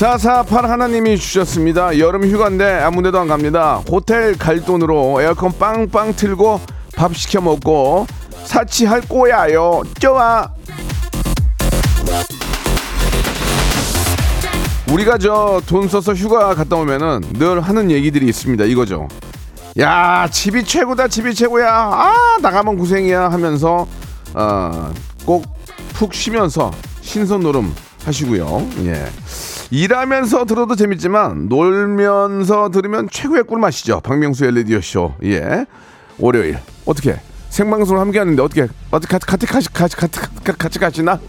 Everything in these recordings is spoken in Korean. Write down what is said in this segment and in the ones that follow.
448 하나님이 주셨습니다. 여름 휴가인데 아무데도 안 갑니다. 호텔 갈 돈으로 에어컨 빵빵 틀고 밥 시켜 먹고 사치할 거야요. 좋아. 우리가 저 돈 써서 휴가 갔다 오면은 늘 하는 얘기들이 있습니다. 이거죠. 야 집이 최고다 집이 최고야 아 나가면 고생이야 하면서 어, 꼭 푹 쉬면서 신선 노름 하시고요. 예. 일하면서 들어도 재밌지만 놀면서 들으면 최고의 꿀맛이죠. 박명수의 라디오 쇼. 예. 월요일 어떻게 생방송을 함께 하는데 어떻게 어떻게 같이 같이 같이 같이 같이, 같이 가시나?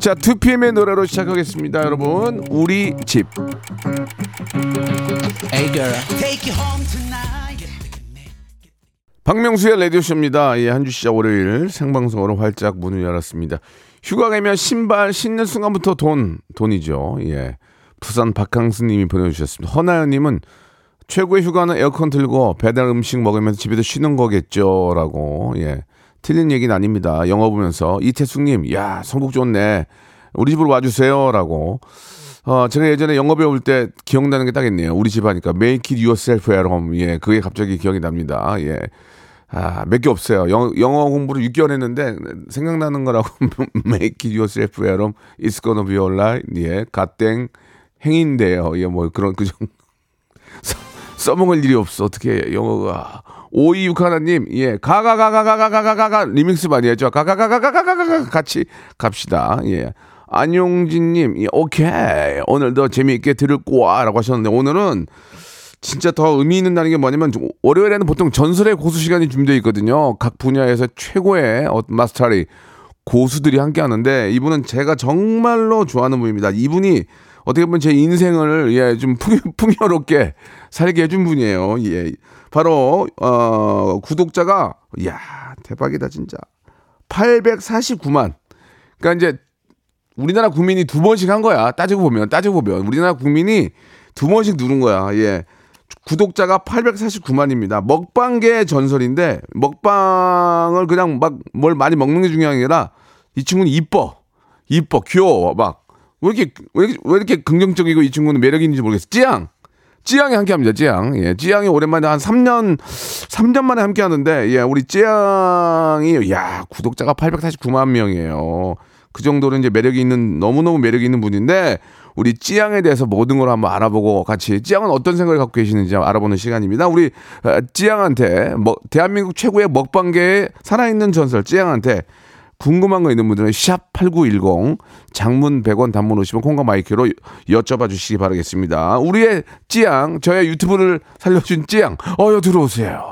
자, 2PM의 노래로 시작하겠습니다, 여러분. 우리 집. 박명수의 라디오쇼입니다. 예, 한주 시작 월요일 생방송으로 활짝 문을 열었습니다. 휴가 가면 신발 신는 순간부터 돈, 돈이죠. 예. 부산 박항수 님이 보내주셨습니다. 허나연 님은 최고의 휴가는 에어컨 틀고 배달 음식 먹으면서 집에서 쉬는 거겠죠. 라고. 예. 틀린 얘기는 아닙니다. 영화 보면서. 이태숙 님, 야, 성국 좋네. 우리 집으로 와주세요. 라고. 어, 제가 예전에 영어 배울 때 기억나는 게 딱 있네요. 우리 집 하니까 make it yourself at home. 예, 그게 갑자기 기억이 납니다. 예. 아, 몇 개 없어요. 영어, 영어 공부를 6개월 했는데 생각나는 거라고 make yourself at home. It's gonna be alright. 예, 갓땡 행인데요. 예, 뭐 그런 그. 써- 써먹을 일이 없어. 어떻게 영어가. 526 하나님, 예, 가가가가가가가가가 리믹스 많이 했죠. 가가가가가가가 같이 갑시다. 예. 안용진님, 예, 오케이. 오늘도 재미있게 들을 거야라고 하셨는데 오늘은 진짜 더 의미 있는 날인 게 뭐냐면 월요일에는 보통 전설의 고수 시간이 준비되어 있거든요. 각 분야에서 최고의 어, 마스터리 고수들이 함께 하는데 이분은 제가 정말로 좋아하는 분입니다. 이분이 어떻게 보면 제 인생을 예, 좀 풍요, 풍요 롭게 살게 해준 분이에요. 예. 바로 어, 구독자가 야 대박이다 진짜 849만. 그러니까 이제 우리나라 국민이 두 번씩 한 거야. 따지고 보면 따지고 보면 우리나라 국민이 두 번씩 누른 거야. 예. 구독자가 849만입니다. 먹방계의 전설인데 먹방을 그냥 막 뭘 많이 먹는 게 중요한 게 아니라 이 친구는 이뻐. 이뻐. 귀여워. 막 왜 이렇게 왜 이렇게, 왜 이렇게 긍정적이고 이 친구는 매력이 있는지 모르겠어. 찌양. 찌양이 함께 합니다. 찌양. 예. 찌양이 오랜만에 한 3년 3년 만에 함께 하는데 예, 우리 찌양이 야, 구독자가 849만 명이에요. 그 정도로 이제 매력이 있는 너무너무 매력이 있는 분인데 우리 찌양에 대해서 모든 걸 한번 알아보고 같이 찌양은 어떤 생각을 갖고 계시는지 알아보는 시간입니다. 우리 어, 찌양한테 뭐 대한민국 최고의 먹방계의 살아있는 전설 찌양한테 궁금한 거 있는 분들은 샵8910 장문 100원 단문 50원 콩과 마이크로 여쭤봐 주시기 바라겠습니다. 우리의 찌양 저의 유튜브를 살려준 찌양 어여 들어오세요.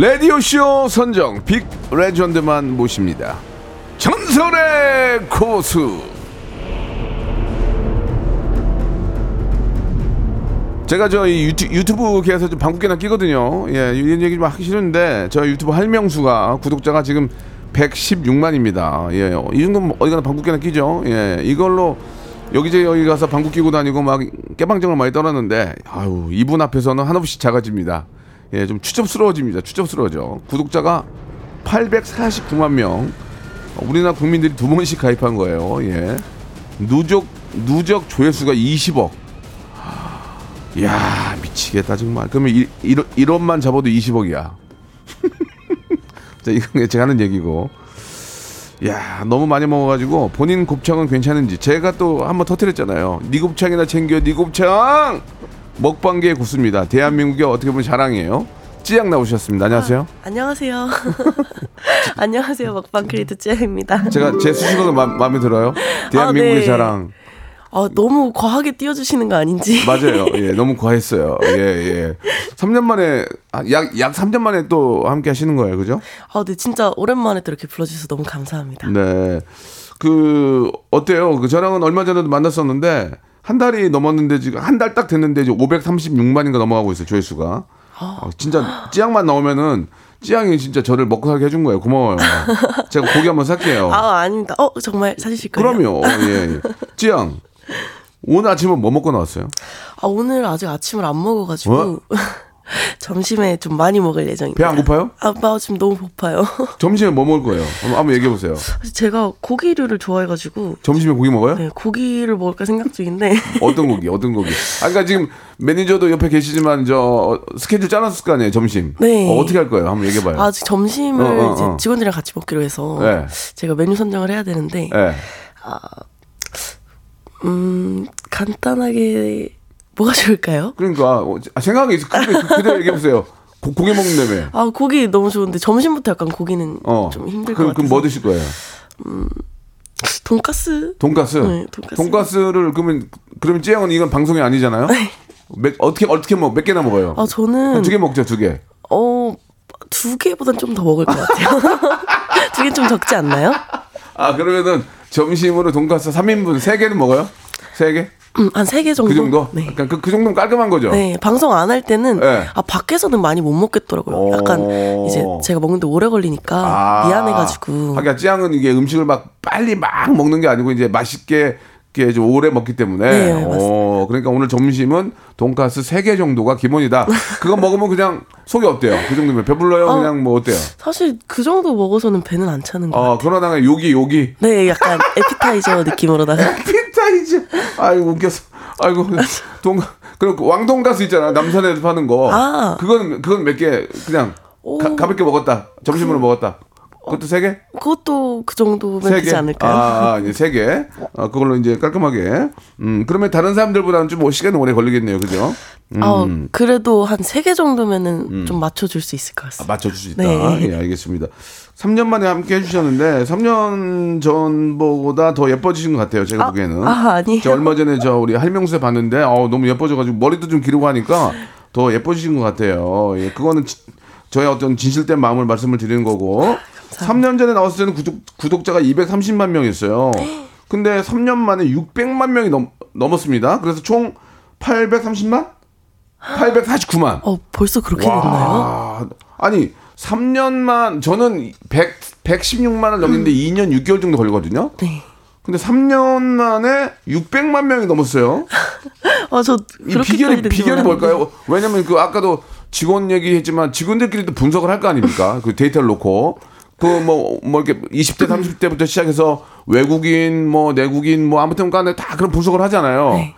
라디오쇼 선정 빅 레전드만 모십니다. 전설의 고수. 제가 저이 유튜, 유튜브 계에서 좀 방귀깨나 끼거든요. 예, 이런 얘기 좀 하기 싫은데 저 유튜브 할명수가 구독자가 지금 116만입니다. 예, 이 정도면 어디 가나 방귀깨나 끼죠. 예, 이걸로 여기저기 여기 가서 방귀 끼고 다니고 막 깨방정을 많이 떨었는데 아유 이분 앞에서는 한없이 작아집니다. 예, 좀 추접스러워집니다. 추접스러워져. 구독자가 849만 명. 우리나라 국민들이 두 번씩 가입한 거예요. 예. 누적 누적 조회수가 20억. 이야 미치겠다 정말. 그러면 이, 이런 이런만 잡아도 20억이야. 자 이건 제가 하는 얘기고. 야 너무 많이 먹어가지고 본인 곱창은 괜찮은지 제가 또 한번 터뜨렸잖아요. 니 곱창이나 챙겨 니 곱창 먹방계의 구수입니다. 대한민국의 어떻게 보면 자랑이에요. 찌양 나오셨습니다. 안녕하세요. 안녕하세요. 안녕하세요. 먹방 크리에이터 찌입니다. 제가 제 수식어가 마, 마음에 들어요. 대한민국의 네. 자랑. 아, 너무 과하게 띄워주시는 거 아닌지. 맞아요. 예, 너무 과했어요. 예, 예. 3년 만에, 아, 약, 약 3년 만에 또 함께 하시는 거예요. 그죠? 아, 네, 진짜 오랜만에 또 이렇게 불러주셔서 너무 감사합니다. 네. 그, 어때요? 그 저랑은 얼마 전에도 만났었는데, 한 달이 넘었는데, 지금 한 달 딱 됐는데, 이제 536만인가 넘어가고 있어요. 조회수가. 아, 진짜, 찌양만 나오면은, 찌양이 진짜 저를 먹고 살게 해준 거예요. 고마워요. 제가 고기 한번 살게요. 아, 아닙니다. 어, 정말 사주실 거예요? 그럼요. 예, 예. 찌양. 오늘 아침은 뭐 먹고 나왔어요? 아, 오늘 아직 아침을 안 먹어가지고. 어? 점심에 좀 많이 먹을 예정입니다. 배 안 고파요? 아빠 지금 너무 고파요. 점심에 뭐 먹을 거예요? 한번, 한번 얘기해 보세요. 제가 고기류를 좋아해가지고 점심에 고기 먹어요? 네, 고기를 먹을까 생각 중인데 어떤 고기? 어떤 고기? 아, 그러니까 지금 매니저도 옆에 계시지만 저 어, 스케줄 짜놨을 거 아니에요, 점심. 네. 어, 떻게할 거예요? 한번 얘기해 봐요. 아직 점심을 어, 어, 이제 어. 직원들이랑 같이 먹기로 해서 네. 제가 메뉴 선정을 해야 되는데 예. 음 간단하게 뭐가 좋을까요? 그러니까 어, 아, 생각이 있어. 그대로, 그대로 얘기해 보세요. 고, 고기 먹는다며. 아 고기 너무 좋은데 점심부터 약간 고기는 어. 좀 힘들 것 그럼, 같아서 그럼 뭐 드실 거예요? 돈가스 돈가스. 네, 돈가스. 돈가스를 그러면 그러면 찌양은 이건 방송이 아니잖아요. 몇, 어떻게 어떻게 먹? 몇 개나 먹어요? 아 저는 두 개 먹죠, 두 개. 어두 개보단 좀 더 먹을 것 같아요. 두 개 좀 적지 않나요? 아 그러면은 점심으로 돈가스 3인분 세 개는 먹어요? 세 개? 음, 한세 개 정도. 그 정도? 네. 그러니까 그, 그 정도면 깔끔한 거죠. 네, 방송 안 할 때는 네. 아 밖에서는 많이 못 먹겠더라고요. 약간 어. 이제 제가 먹는데 오래 걸리니까 아. 미안해가지고. 하긴 찌양은 이게 음식을 막 빨리 막 먹는 게 아니고 이제 맛있게 이렇게 좀 오래 먹기 때문에. 네, 맞습니다. 어, 그러니까 오늘 점심은 돈가스 3개 정도가 기본이다. 그거 먹으면 그냥 속이 어때요? 그 정도면 배불러요? 어. 그냥 뭐 어때요? 사실 그 정도 먹어서는 배는 안 차는 거. 어, 그러다가 요기 요기. 네, 약간 에피타이저 느낌으로다가. 이즈. 아이고 웃겼어. 아이고 돈 그리고 그 왕돈가스 있잖아. 남산에서 파는 거. 아. 그건 그건 몇 개 그냥 가, 가볍게 먹었다. 점심으로 먹었다. 그것도 세 개? 그것도 그 정도면 세 되지 개? 않을까요? 아, 아, 이제 세 개. 어, 그걸로 이제 깔끔하게. 음, 그러면 다른 사람들보다는 좀뭐 시간이 오래 걸리겠네요. 그죠? 음, 어, 그래도 한 세 개 정도면은 좀 맞춰줄 수 있을 것 아, 같습니다. 맞춰줄 수 있다. 네. 예, 알겠습니다. 3년 만에 함께 해주셨는데, 3년 전보다 더 예뻐지신 것 같아요. 제가 보기에는. 아, 아니에요. 저 얼마 전에 저 우리 할명수에 봤는데, 어, 너무 예뻐져가지고 머리도 좀 기르고 하니까 더 예뻐지신 것 같아요. 예, 그거는 지- 저의 어떤 진실된 마음을 말씀을 드리는 거고. 3년 전에 나왔을 때는 구독, 구독자가 230만 명이었어요. 근데 3년 만에 600만 명이 넘, 넘었습니다. 그래서 총 830만? 849만. 어, 벌써 그렇게 됐나요? 와, 아니 3년만 저는 100 116만을 넘겼는데 2년 6개월 정도 걸리거든요. 네. 근데 3년 만에 600만 명이 넘었어요. 아, 저 그렇게 비결이 비결이 뭘까요? 왜냐면 그 아까도 직원 얘기했지만 직원들끼리도 분석을 할 거 아닙니까? 그 데이터를 놓고 그뭐뭐 이렇게 20대 30대부터 시작해서 외국인 뭐 내국인 뭐 아무튼 간에 다 그런 분석을 하잖아요. 네.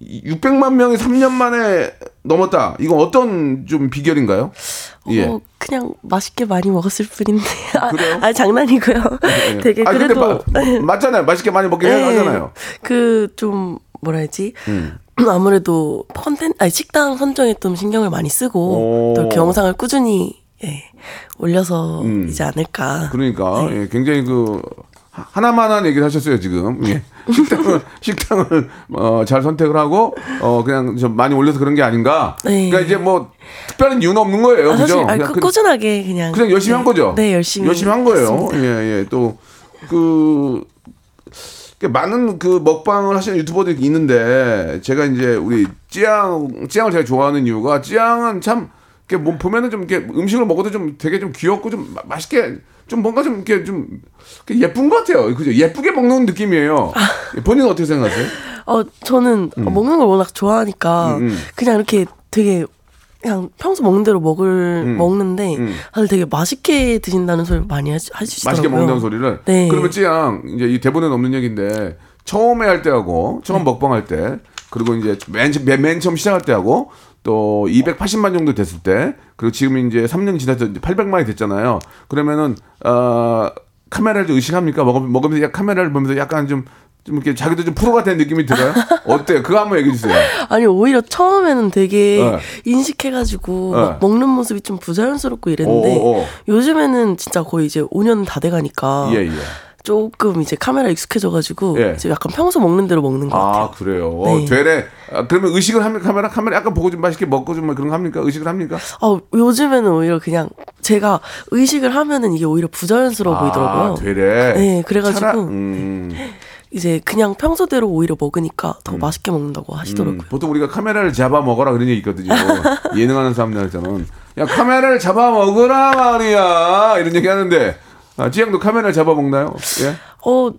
이 600만 명이 3년 만에 넘었다. 이건 어떤 좀 비결인가요? 예. 어, 그냥 맛있게 많이 먹었을 뿐인데. 아, 그래요? 아 장난이고요. 되게 아 그래도 마- 맞잖아요. 맛있게 많이 먹긴 네. 하잖아요. 그 좀 뭐라 해야지? 음. 아무래도 컨텐 아니 식당 선정에 좀 신경을 많이 쓰고 오. 또 이렇게 영상을 꾸준히 예, 올려서 이지 않을까. 음. 그러니까 네. 예, 굉장히 그 하- 하나만한 얘기를 하셨어요 지금 예. 식당을 식당을 어, 잘 선택을 하고 어 그냥 좀 많이 올려서 그런 게 아닌가. 네. 그러니까 이제 뭐 특별한 이유는 없는 거예요, 아, 그죠? 꾸- 그, 꾸준하게 그냥 그냥 열심히 네. 한 거죠. 네, 열심히 열심히 한 거예요. 했습니다. 예, 예. 또그 많은 그 먹방을 하시는 유튜버들이 있는데 제가 이제 우리 찌양 찌양을 제가 좋아하는 이유가 찌양은 참 이렇게 뭐 보면은 좀 이렇게 음식을 먹어도 좀 되게 좀 귀엽고 좀 마- 맛있게 좀 뭔가 좀 이렇게 좀 이렇게 예쁜 것 같아요. 그죠? 예쁘게 먹는 느낌이에요. 본인은 어떻게 생각하세요? 어 저는 먹는 걸 워낙 좋아하니까 음, 음. 그냥 이렇게 되게 그냥 평소 먹는 대로 먹을 음, 먹는데 음. 다들 되게 맛있게 드신다는 소리 많이 하시, 하시더라고요. 맛있게 먹는다는 소리를. 네. 그러면 찌양 이제 이 대본에 없는 얘기인데 처음에 할 때하고 처음 먹방 할 때 그리고 이제 맨, 처- 맨, 맨 처음 시작할 때하고 또 280만 정도 됐을 때 그리고 지금 이제 3년 지나서 이제 800만이 됐잖아요. 그러면은 어 카메라를 좀 의식합니까? 먹으, 먹으면서 카메라를 보면서 약간 좀, 좀 이렇게 자기도 좀 프로가 된 느낌이 들어요? 어때요? 그거 한번 얘기해 주세요. 아니 오히려 처음에는 되게 네. 인식해가지고 네. 막 먹는 모습이 좀 부자연스럽고 이랬는데 오, 오. 요즘에는 진짜 거의 이제 5년 다 돼가니까 예, 예. 조금 이제 카메라 익숙해져가지고 예. 이제 약간 평소 먹는 대로 먹는 것 같아요. 아 그래요. 네. 되레 아, 그러면 의식을 합니까? 카메라 카메라 약간 보고 좀 맛있게 먹고 좀 그런 거 합니까? 의식을 합니까? 아, 요즘에는 오히려 그냥 제가 의식을 하면은 이게 오히려 부자연스러워 보이더라고요. 아, 되레. 네, 그래가지고 차라- 음, 이제 그냥 평소대로 오히려 먹으니까 더 맛있게 먹는다고 하시더라고요. 음, 보통 우리가 카메라를 잡아 먹어라 그런 얘기 있거든요. 예능하는 사람들한테는 야 카메라를 잡아 먹으라 말이야 이런 얘기 하는데 아, 쯔양도 카메라를 잡아 먹나요? 예? 어,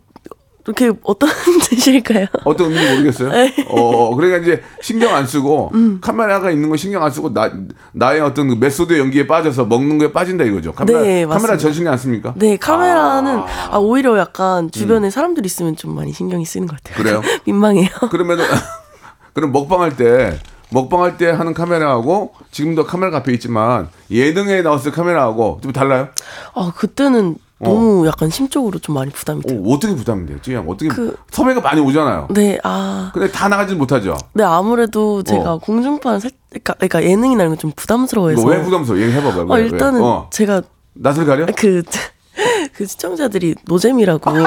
이렇게 어떤 뜻일까요? 어떤 의미인지 모르겠어요. 네. 어, 그러니까 이제 신경 안 쓰고 음. 카메라가 있는 거 신경 안 쓰고 나 나의 어떤 그 메소드 연기에 빠져서 먹는 거에 빠진다 이거죠. 카메라 네, 카메라 맞습니다. 전 신경 안 씁니까? 네, 카메라는 아, 오히려 약간 주변에 사람들 있으면 좀 많이 신경이 쓰이는 것 같아요. 그래요? 민망해요. 그러면은 그럼 먹방할 때 먹방할 때 하는 카메라하고 지금도 카메라가 앞에 있지만 예능에 나왔을 카메라하고 좀 달라요? 아, 그때는 너무 약간 심적으로 좀 많이 부담이 돼요. 어, 어떻게 부담돼요? 지금 어떻게 그- 섭외가 많이 오잖아요. 네, 아. 근데 다 나가지는 못하죠. 네, 아무래도 제가 어. 공중파는 살, 그러니까, 그러니까 예능이나 이런 건좀 부담스러워해서. 왜 부담스러워? 얘기해봐봐요. 아, 왜, 왜? 일단은 어. 제가 낯을 가려? 그, 그 시청자들이 노잼이라고.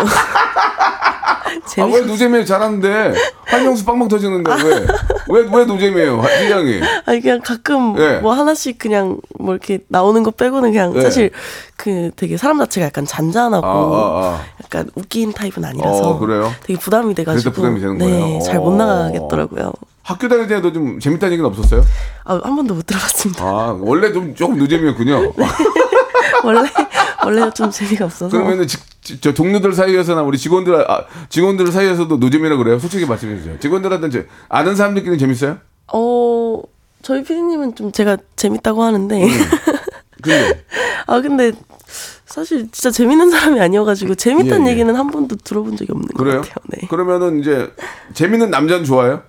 아, 왜 노잼이에요? 잘하는데. 한명수 빵빵 터지는데 왜? 왜, 왜 노잼이에요? 팀장이. 아니, 그냥 가끔 네. 뭐 하나씩 그냥 뭐 이렇게 나오는 거 빼고는 그냥 네. 사실 그 되게 사람 자체가 약간 잔잔하고 아, 아, 아. 약간 웃긴 타입은 아니라서 어, 그래요? 되게 부담이 돼가지고 부담이 되는 네? 잘 어. 못 나가겠더라고요. 학교 다닐 때도 좀 재밌다는 얘기는 없었어요? 아, 한 번도 못 들어봤습니다. 아, 원래 좀 조금 노잼이었군요. 원래 원래 좀 재미가 없어서. 그러면은 지- 저 동료들 사이에서나 우리 직원들 아, 직원들 사이에서도 노잼이라 그래요. 솔직히 말씀해 주세요. 직원들한테 아는 사람들끼리 재밌어요? 어 저희 피디님은 좀 제가 재밌다고 하는데 음. 근데 아 근데 사실 진짜 재밌는 사람이 아니어가지고 재밌다는 예, 예. 얘기는 한 번도 들어본 적이 없는 그래요? 것 같아요. 네. 그러면은 이제 재밌는 남자는 좋아요?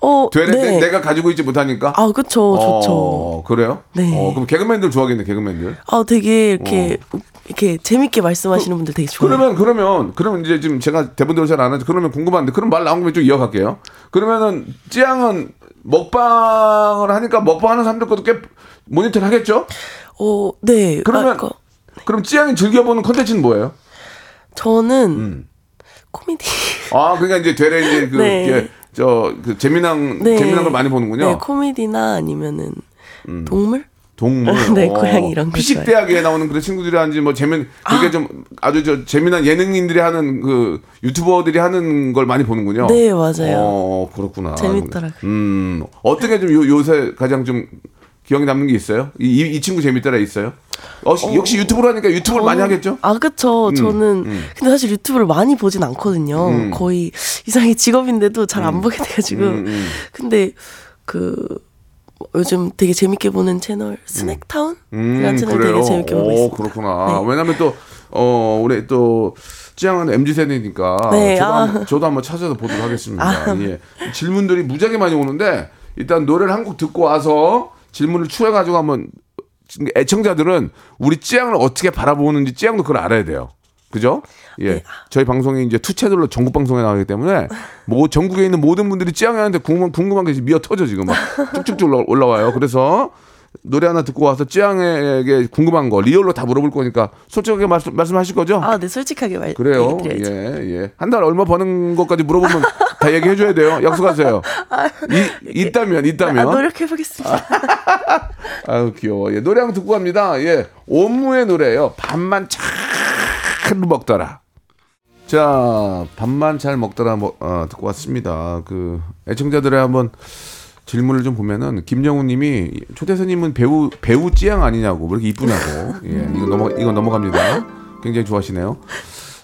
어, 되레 네. 내가 가지고 있지 못하니까. 아 그쵸 좋죠. 어, 그래요? 네. 어, 그럼 개그맨들 좋아하겠네 개그맨들. 아 되게 이렇게 이렇게 재밌게 말씀하시는 분들 되게 좋아요. 어. 그러면 그러면 그러면 이제 지금 제가 대본대로 잘 안 하죠. 그러면 궁금한데 그런 말 나온 김에 좀 이어갈게요. 그러면은 찌양은 먹방을 하니까 먹방하는 사람들 것도 꽤 모니터를 하겠죠? 어, 네. 그러면 아, 그, 그럼 찌양이 즐겨보는 컨텐츠는 뭐예요? 저는 음. 코미디. 아 그러니까 이제 되레 이제 그 네. 이렇게 저그 재미난 네. 재미난 걸 많이 보는군요. 음. 네, 코미디나 아니면은 동물? 동물. 네, 고양이 이런 거 피식. 대학에 나오는 그런 친구들이라든지 뭐 재미 그게 좀 아주 저 재미난 예능인들이 하는 그 유튜버들이 하는 걸 많이 보는군요. 네, 맞아요. 어 그렇구나. 재밌더라고요. 음 어떻게 좀 요, 요새 가장 좀 기억에 남는 게 있어요? 이, 이, 이 친구 재밌더라 있어요? 어, 역시 유튜브로 하니까 유튜브를 많이 하겠죠? 아, 그쵸. 저는, 근데 사실 유튜브를 많이 보진 않거든요. 음. 거의 이상하게 직업인데도 잘 안 보게 돼가지고. 음, 근데, 그, 뭐 요즘 되게 재밌게 보는 채널, 스낵타운? 음, 이라는 채널 그래요. 되게 재밌게 보고 오, 있습니다. 그렇구나. 네. 왜냐면 또, 어, 우리 또, 찌양은 MZ 세대니까. 네, 저도, 아. 한번, 저도 한번 찾아서 보도록 하겠습니다. 아. 예. 질문들이 무지하게 많이 오는데, 일단 노래를 한 곡 듣고 와서 질문을 추려가지고 한번, 애청자들은 우리 쯔양을 어떻게 바라보는지 쯔양도 그걸 알아야 돼요. 그죠? 예. 네. 저희 방송이 이제 two 채널로 전국 방송에 나가기 때문에 뭐 전국에 있는 모든 분들이 쯔양이한테 궁금한, 궁금한 게 미어 터져 지금 막 쭉쭉쭉 올라- 올라와요. 그래서 노래 하나 듣고 와서 쯔양에게 궁금한 거 real로 다 물어볼 거니까 솔직하게 말씀, 말씀하실 거죠? 아, 네, 솔직하게 말 그래요. 예, 예. 한 달 얼마 버는 것까지 물어보면 다 얘기해 줘야 돼요. 약속하세요. 이, 있다면, 아, 있다면. 노력해 보겠습니다. 아유, 귀여워. 예, 노래 한 곡 듣고 갑니다. 예. 옴무의 노래예요 밥만 잘 먹더라. 자, 밥만 잘 먹더라 뭐, 어, 듣고 왔습니다. 그 애청자들의 한번 질문을 좀 보면은 김정우 님이 초대선님은 배우 배우 찌양 아니냐고 왜 이렇게 이쁘냐고. 예. 이거 넘어 이거 넘어갑니다. 굉장히 좋아하시네요.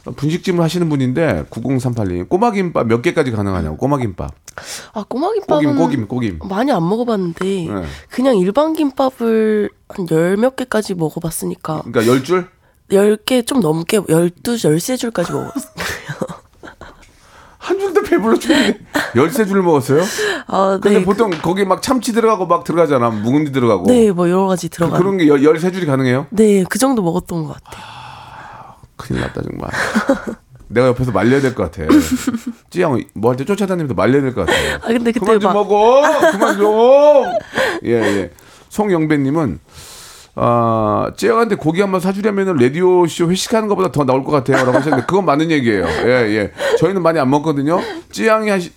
어, 분식집을 하시는 분인데 9038님 꼬마김밥 몇 개까지 가능하냐고 꼬마김밥 아, 꼬마김밥은 꼬김 꼬김 꼬김 많이 안 먹어봤는데, 네. 그냥 일반 김밥을 한 열 몇 개까지 먹어봤으니까, 그러니까 열 줄? 10개 좀 넘게 12, 13줄까지 먹었어요. 한 줄도 배불러 죽는데 열세 줄 먹었어요? 아, 근데 네. 보통 거기 막 참치 들어가고 막 들어가잖아. 묵은지 들어가고. 네, 뭐 여러 가지 그, 들어가. 그런 게 열, 열세 줄이 가능해요? 네, 그 정도 먹었던 것 같아요. 큰일 났다 정말. 내가 옆에서 말려야 될 것 같아. 찌양 뭐 할 때 쫓아다니면서 말려야 될 것 같아. 아, 근데 그때 그만 좀 막 먹어. 그만 좀. 예 예. 송영배님은 아 찌양한테 고기 한 번 사주려면 라디오 쇼 회식하는 것보다 더 나올 것 같아요 라고 하셨는데 그건 맞는 얘기예요. 예 예. 저희는 많이 안 먹거든요. 찌양이 하시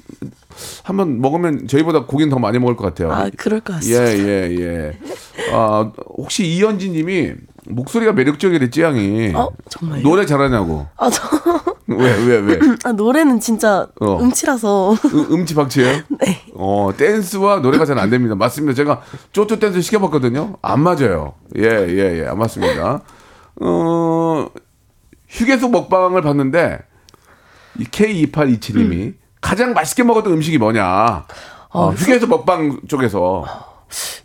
한번 먹으면 저희보다 고기는 더 많이 먹을 것 같아요. 아, 그럴 것 같습니다. 예, 예, 예. 아, 혹시 이현진 님이 목소리가 매력적이래, 찌양이. 어, 정말요? 노래 잘하냐고. 아, 저 왜, 왜, 왜? 아, 노래는 진짜 어. 음치라서 음, 음치 박치예요? 네. 어, 댄스와 노래가 잘 안 됩니다. 맞습니다. 제가 쪼쪼 댄스 시켜봤거든요. 안 맞아요. 예, 예, 예. 안 맞습니다. 어, 휴게소 먹방을 봤는데, 이 K2827님이 가장 맛있게 먹었던 음식이 뭐냐. 어, 휴게소 먹방 쪽에서.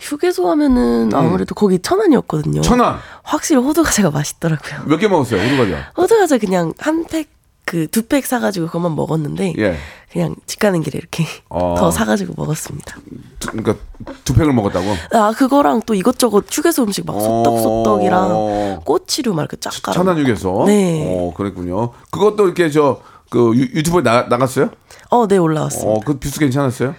휴게소 하면은 아무래도 거기 천안이었거든요. 음. 천안! 확실히 호두 과자가 맛있더라고요. 몇 개 먹었어요, 호두 과자? 호두 과자 그냥 한 팩, 그 두 팩 사가지고 그것만 먹었는데 예. 그냥 집 가는 길에 이렇게 어. 더 사가지고 먹었습니다. 두, 그러니까 두 팩을 먹었다고? 아 그거랑 또 이것저것 휴게소 음식 막 소떡소떡이랑 어. 꼬치류 막 이렇게 쫙 깔아. 천안육에서? 네. 어, 그랬군요. 그것도 이렇게 저, 그 유- 유튜브에 나, 나갔어요? 어, 네 올라왔습니다. 어, 그 views 괜찮았어요?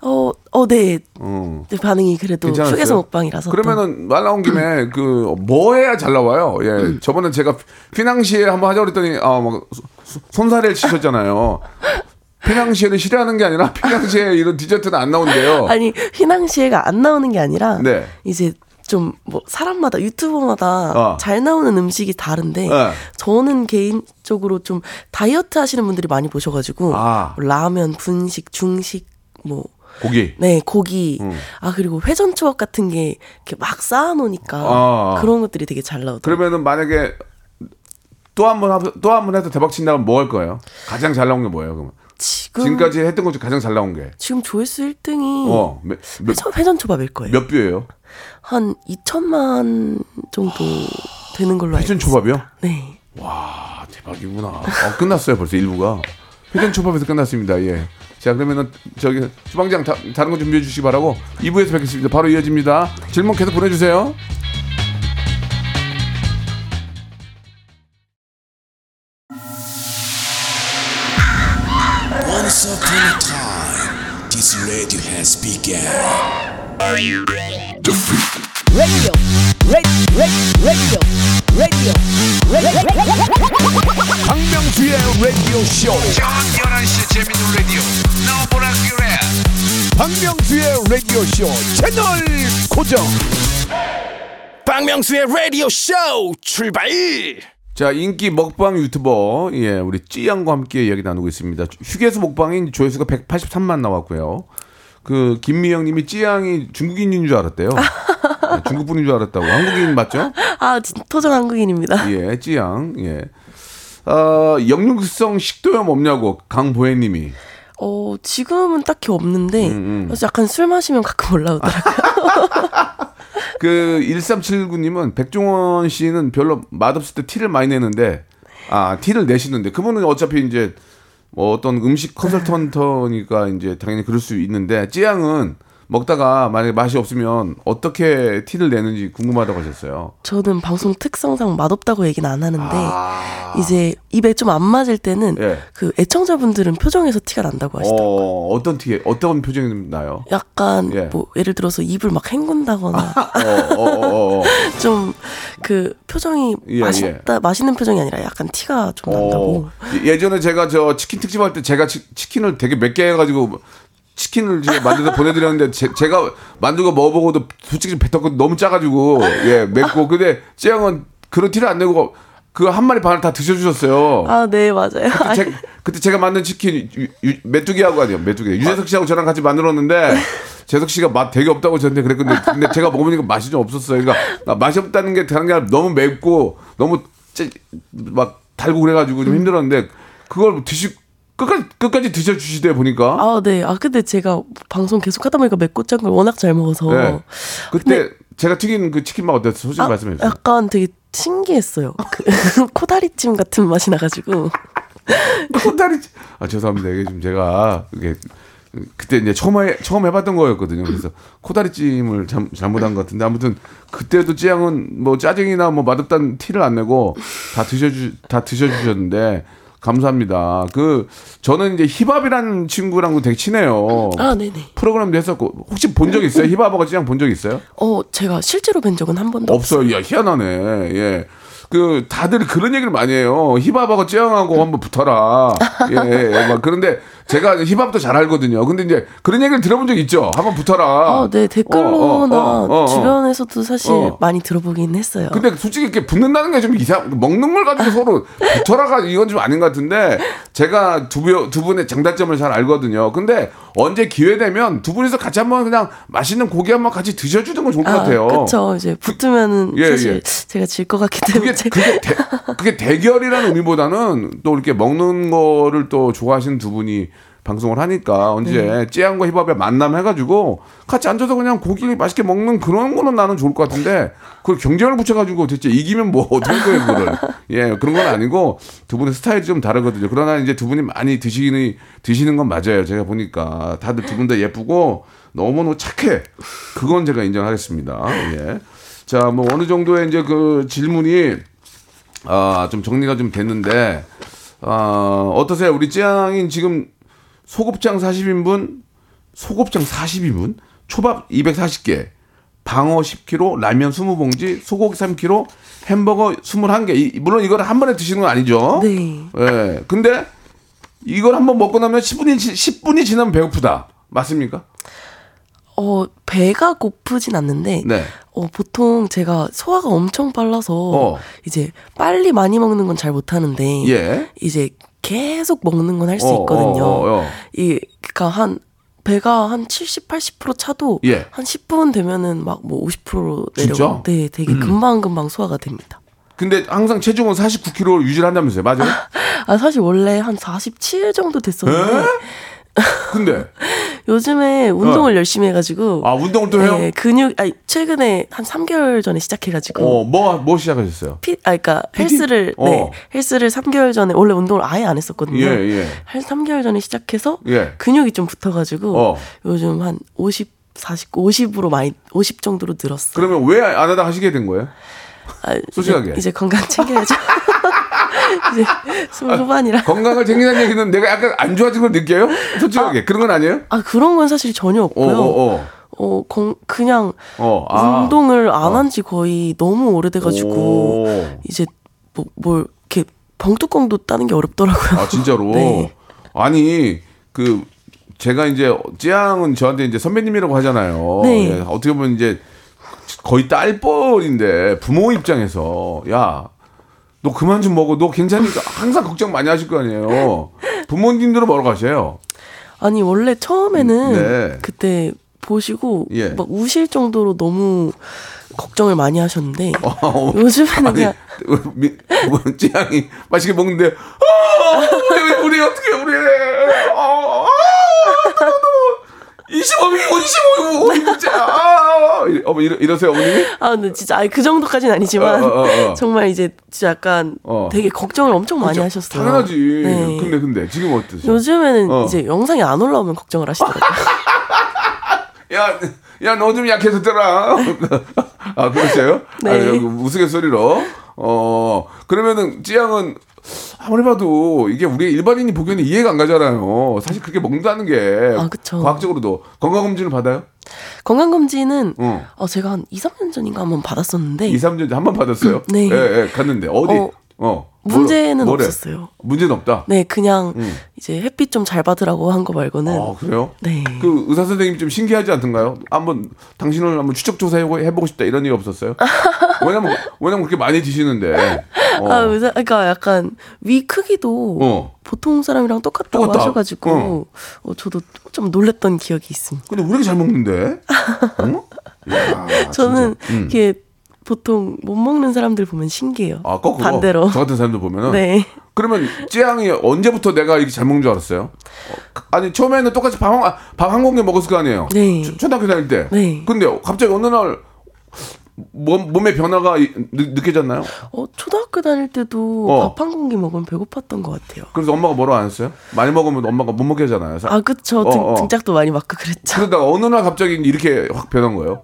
어, 어, 네. 어. 네, 반응이 그래도 괜찮았어요? 휴게소 먹방이라서. 또- 그러면은 말 나온 김에 그 뭐 해야 잘 나와요? 예. 음. 저번에 제가 휘낭시에 한번 하자 그랬더니 아막 손사래를 치셨잖아요. 휘낭시에를 싫어하는 게 아니라 휘낭시에 이런 디저트는 안 나온대요. 아니 휘낭시에가 안 나오는 게 아니라 네. 이제 좀 뭐 사람마다 유튜버마다 어. 잘 나오는 음식이 다른데 네. 저는 개인적으로 좀 다이어트 하시는 분들이 많이 보셔가지고 아. 뭐 라면, 분식, 중식 뭐 고기. 네, 고기. 음. 아, 그리고 회전 초밥 같은 게 이렇게 막 쌓아놓으니까 아. 그런 것들이 되게 잘 나오더라고요. 그러면은 만약에 또 한 번 또 한 번 해서 대박 친다면 뭐 할 거예요? 가장 잘 나온 게 뭐예요? 그러면 지금, 지금까지 했던 것 중에 가장 잘 나온 게. 지금 조회수 1등이 어, 몇, 몇, 회전, 회전 초밥일 거예요. 몇 뷰예요? 한 2천만 정도 되는 걸로 회전. 초밥이요? 네. 아, 대박이구나. 어, 끝났어요. 벌써 일부가. 회전 초밥에서 끝났습니다. 예. 자, 그러면은 저기 주방장 다, 다른 거 준비해 주시기 바라고 2부에서 뵙겠습니다. 바로 이어집니다. 질문 계속 보내 주세요. Once upon a time, this radio has begun. radio, radio, radio, radio. 박명수의 라디오 쇼. 저녁 11시 재밌는 라디오 너보라 그래 박명수의 라디오 쇼 채널 고정. 박명수의 라디오 쇼 출발. 자, 인기 먹방 유튜버 예, 우리 찌양과 함께 이야기 나누고 있습니다. 휴게소 먹방인 조회수가 183만 나왔고요. 그 김미영 님이 찌양이 중국인인 줄 알았대요. 네, 중국 분인 줄 알았다고. 한국인 맞죠? 아, 진- 토종 한국인입니다. 예, 찌양. 예. 어, 역류성 식도염 없냐고 강보혜 님이. 어, 지금은 딱히 없는데, 음, 그래서 약간 술 마시면 가끔 올라오더라고요. 그 1379님은 백종원 씨는 별로 맛없을 때 티를 많이 내는데 아 티를 내시는데 그분은 어차피 이제 뭐 어떤 음식 컨설턴터니까 이제 당연히 그럴 수 있는데 찌양은 먹다가 만약에 맛이 없으면 어떻게 티를 내는지 궁금하다고 하셨어요. 저는 방송 특성상 맛없다고 얘기는 안 하는데, 아. 이제 입에 좀 안 맞을 때는, 예. 그 애청자분들은 표정에서 티가 난다고 하시더라고요. 어 어떤 티 어떤 표정이 나요? 약간, 예. 뭐, 예를 들어서 입을 막 헹군다거나, 어어어 어, 어, 어. 좀, 그, 표정이 예, 맛있다, 맛있는 표정이 아니라 약간 티가 좀 난다고. 어, 예- 예전에 제가 저 치킨 특집 할 때 제가 치, 치킨을 되게 몇 개 해가지고 치킨을 제가 만들어서 보내드렸는데 제, 가 만들고 먹어보고도 솔직히 뱉었고 너무 짜가지고 예 맵고 근데 찌양은 그런 티를 안 내고 그 한 마리 반을 다 드셔주셨어요. 아, 네, 맞아요. 그때, 제, 그때 제가 만든 치킨 유, 유, 메뚜기하고 아니요 메뚜기 유재석 씨하고 저랑 같이 만들었는데 재석 씨가 맛 되게 없다고 저한테 그랬는데 근데 제가 먹어보니까 맛이 좀 없었어요. 그러니까 나 맛이 없다는 게 다른 게 아니라 너무 맵고 너무 찌, 막 달고 그래가지고 좀 힘들었는데 그걸 드시 끝까지 끝까지 드셔 주시대 보니까. 아, 네. 아, 근데 제가 방송 계속 하다 보니까 맵고 짠걸 워낙 잘 먹어서. 네. 그때 제가 튀긴 그 치킨 맛 어땠어요? 솔직히 아, 말씀해 주세요. 약간 되게 신기했어요. 그 코다리찜 같은 맛이 나가지고. 코다리찜. 아 죄송합니다. 이게 좀 제가 이게 그때 이제 처음 해, 처음 해봤던 거였거든요. 그래서 코다리찜을 잘, 잘못한 것 같은데 아무튼 그때도 찌양은 뭐 짜증이나 뭐 맛없다는 티를 안 내고 다 드셔주 다 드셔주셨는데 감사합니다. 그 저는 이제 힙합이라는 친구랑도 되게 친해요. 아, 네네. 프로그램도 했었고 혹시 본 적 있어요? 힙합하고 찌양 본적 있어요? 어, 제가 실제로 뵌 적은 한 번도 없어요. 야 희한하네. 예. 그 다들 그런 얘기를 많이 해요. 힙합하고 찌양하고 한번 붙어라. 예, 예. 막 그런데 제가 힙합도 잘 알거든요. 근데 이제 그런 얘기를 들어본 적 있죠. 한번 붙어라. 아, 네, 댓글로나 어, 어, 어, 어. 주변에서도 사실 어. 많이 들어보긴 했어요. 근데 솔직히 이렇게 붙는다는 게 좀 이상, 먹는 걸 가지고 서로 붙어라가 이건 좀 아닌 것 같은데 제가 두, 분- 두 분의 장단점을 잘 알거든요. 근데 언제 기회 되면 두 분이서 같이 한번 그냥 맛있는 고기 한번 같이 드셔주는 건 좋을 것 아, 같아요. 그쵸. 이제 붙으면은 예, 사실 예. 제가 질 것 같기 때문에. 그게 그게 대, 그게 대결이라는 의미보다는 또 이렇게 먹는 거를 또 좋아하시는 두 분이 방송을 하니까 언제 네. 찌양과 힙합에 만남 해가지고 같이 앉아서 그냥 고기 맛있게 먹는 그런 거는 나는 좋을 것 같은데 그걸 경쟁을 붙여가지고 대체 이기면 뭐 어떨 거예요 그거를 예 그런 건 아니고 두 분의 스타일이 좀 다르거든요 그러나 이제 두 분이 많이 드시는 드시는 건 맞아요 제가 보니까 다들 두 분 다 예쁘고 너무너무 착해 그건 제가 인정하겠습니다 예. 자, 뭐 어느 정도의 이제 그 질문이 아, 좀 정리가 좀 됐는데 아, 어떠세요? 우리 찌양인 지금 소곱창 40인분, 소곱창 40인분, 초밥 240개, 방어 10kg, 라면 20봉지, 소고기 3kg, 햄버거 21개. 이, 물론 이걸 한 번에 드시는 건 아니죠. 네. 예. 근데 이걸 한번 먹고 나면 10분이 10분이 지나면 배고프다. 맞습니까? 어, 배가 고프진 않는데, 네. 어, 보통 제가 소화가 엄청 빨라서, 어. 이제 빨리 많이 먹는 건 잘 못하는데, 예. 이제 계속 먹는 건 할수 어, 있거든요. 어, 어, 어. 이, 그니까 한, 배가 한 70, 80% 차도, 예. 한 10분 되면은 막 뭐 50% 진짜? 음. 내려가. 네, 되게 금방 금방 소화가 됩니다. 근데 항상 체중은 49kg 유지를 한다면서요. 맞아요? 아, 사실 원래 한 47 정도 됐었는데, 에? 근데 요즘에 운동을 열심히 해가지고, 아 운동을 또 해요? 네, 근육, 아니, 최근에 한 3개월 전에 시작해가지고, 어, 뭐, 뭐 시작하셨어요? 피, 아, 그니까 헬스를, 어. 네, 헬스를 3개월 전에, 원래 운동을 아예 안 했었거든요. 예, 예. 한 3개월 전에 시작해서, 예. 근육이 좀 붙어가지고, 어. 요즘 한 50, 40, 50으로 많이, 50 정도로 늘었어요. 그러면 왜 안 하다 하시게 된 거예요? 아, 이제- 솔직하게. 이제, 건강 챙겨야죠. 이제 스물 후반이라. 건강을 챙기는 얘기는 내가 약간 안 좋아진 걸 느껴요? 솔직하게. 그런 건 아니에요? 아, 그런 건 사실 전혀 어, 없고요. 어, 어. 어, 건, 그냥 어, 아. 운동을 안 한 지 거의 너무 오래돼가지고 오. 이제 뭐, 뭘 이렇게 병뚜껑도 따는 게 어렵더라고요. 아, 진짜로? 네. 아니, 그, 제가 이제, 찌양은 저한테 이제 선배님이라고 하잖아요. 네. 예, 어떻게 보면 이제 거의 딸뻘인데 부모 입장에서, 야, 너 그만 좀 먹어. 너 괜찮으니까 항상 걱정 많이 하실 거 아니에요. 부모님들은 뭐라고 하세요? 아니 원래 처음에는 네. 그때 보시고 예. 막 우실 정도로 너무 걱정을 많이 하셨는데 어, 요즘에는 아니, 그냥 미, 뭐, 찌양이 맛있게 먹는데, 아, 우리, 우리 어떻게, 우리, 아, 아, 25이고 25이고 진짜, 아, 이- 어머 이러, 이러세요 어머님이? 아 근데 진짜 아니 그 정도까지는 아니지만 어, 어, 어, 어. 정말 이제 진짜 약간 어. 되게 걱정을 엄청 많이. 하셨어요. 당연하지. 네. 근데 근데 지금 어떠세요? 요즘에는 어. 이제 영상이 안 올라오면 걱정을 하시더라고요. 야, 야, 너 좀 약해졌더라. 아, 그러세요? 네. 아, 여기 우스갯소리로. 어, 그러면은, 찌양은, 아무리 봐도 이게 우리 일반인이 보기에는 이해가 안 가잖아요. 사실 그렇게 먹는다는 게. 아, 그쵸. 과학적으로도. 건강검진을 받아요? 건강검진은 어. 어, 제가 한 2, 3년 전인가 한번 받았었는데 2, 3년 한번 받았어요? 네. 예, 예, 갔는데. 어디? 어, 어. 문제는 뭐래? 없었어요. 문제는 없다? 네 그냥 음. 이제 햇빛 좀 잘 받으라고 한 거 말고는 아, 그래요? 네. 그 의사 선생님 좀 신기하지 않던가요? 한번 당신을 한번 추적 조사해 해보고 싶다 이런 일 없었어요? 왜냐면 왜냐면 그렇게 많이 드시는데. 어. 아, 의사, 그러니까 약간 위 크기도 어. 보통 사람이랑 똑같다고 똑같다. 하셔가지고 어. 어, 저도 좀 놀랬던 기억이 있습니다. 근데 왜 이렇게 잘 먹는데? 어? 이야, 저는. 음. 이게 보통 못 먹는 사람들 보면 신기해요. 아, 거꾸로 반대로. 저 같은 사람들 보면은 네. 그러면 찌양이 언제부터 내가 이렇게 잘 먹는 줄 알았어요? 어, 아니 처음에는 똑같이 밥밥한 공기 먹었을 거 아니에요? 네. 초- 초등학교 다닐 때. 네. 근데 갑자기 어느 날 몸, 몸의 변화가 이- 느, 느껴졌나요? 어, 초등학교 다닐 때도 어. 밥한 공기 먹으면 배고팠던 것 같아요. 그래서 엄마가 뭐라 안 했어요? 많이 먹으면 엄마가 못 먹게 하잖아요. 사- 아, 그쵸. 어, 등, 어. 등짝도 많이 맞고 그랬죠. 그러다가 어느 날 갑자기 이렇게 확 변한 거예요?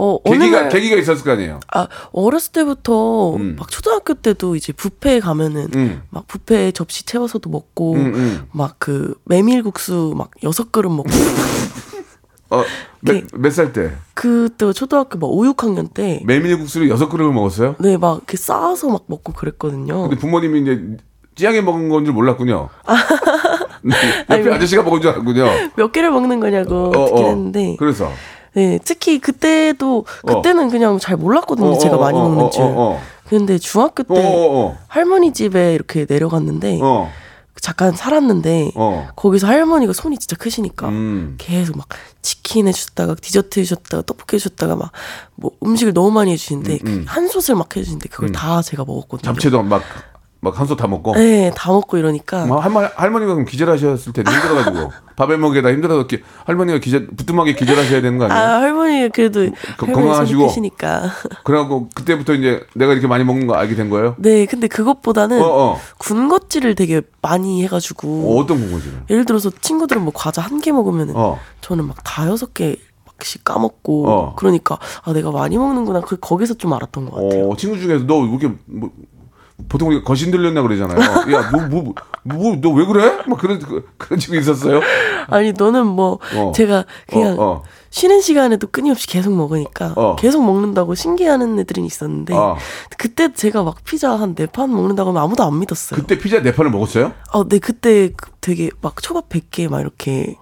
어, 계기가, 날, 계기가 있었을 거 아니에요? 아, 어렸을 때부터 음. 막 초등학교 때도 이제 뷔페에 가면은 음. 막 뷔페 접시 채워서도 먹고 음, 음. 막그 메밀국수 막 여섯 그릇 먹고 어, 네. 몇살 때? 그때 초등학교 막 5, 6학년 때 메밀국수를 여섯 그릇을 먹었어요? 네, 막 이렇게 쌓아서 막 먹고 그랬거든요. 근데 부모님이 이제 찌양이 먹은 건 줄 몰랐군요. 네, 옆에 아니, 아저씨가 먹은 줄 알았군요. 몇 개를 먹는 거냐고 듣긴 했는데 그래서 네, 특히 그때도 어. 그때는 그냥 잘 몰랐거든요. 어, 제가 어, 많이 어, 먹는 어, 줄. 어, 어. 근데 중학교 때 어, 어, 어. 할머니 집에 이렇게 내려갔는데 어. 잠깐 살았는데 어. 거기서 할머니가 손이 진짜 크시니까 음. 계속 막 치킨 해주셨다가 디저트 해주셨다가 떡볶이 해주셨다가 막 뭐 음식을 너무 많이 해주시는데 음, 음. 한 솥을 막 해주시는데 그걸 다 제가 먹었거든요. 잡채도 막, 막 한솥 다 먹고. 네, 다 먹고 이러니까 뭐 할머니, 할머니가 그럼 기절 하셨을 텐데 힘들어가지고 밥에 먹기다 힘들어서 기- 할머니가 기절 부뚜막에 기절하셔야 되는 거아 아니에요? 할머니가 그래도 거- 할머니 건강하시고. 그래갖고 그때부터 이제 내가 이렇게 많이 먹는 거 알게 된 거예요? 네 근데 그것보다는 어, 어. 군것질을 되게 많이 해가지고 어, 어떤 공고지를? 예를 들어서 친구들은 뭐 과자 한 개 먹으면은 어. 저는 막 다 여섯 개 막씩 까먹고 어. 그러니까 아 내가 많이 먹는구나 그 거기서 좀 알았던 것 같아요. 어, 친구 중에서 너 이렇게 뭐, 보통 우리가 거신 들렸나 그러잖아요. 야, 너 뭐, 뭐, 너 왜 그래? 막 그런 그, 그런 친구 있었어요? 아니 너는 뭐 어. 제가 그냥 어, 어. 쉬는 시간에도 끊임없이 계속 먹으니까 어. 계속 먹는다고 신기해하는 애들이 있었는데 어. 그때 제가 막 피자 한 네 판 먹는다고 하면 아무도 안 믿었어요. 그때 피자 네 판을 먹었어요? 어, 네 그때 그 되게 막 초밥 100개 막 이렇게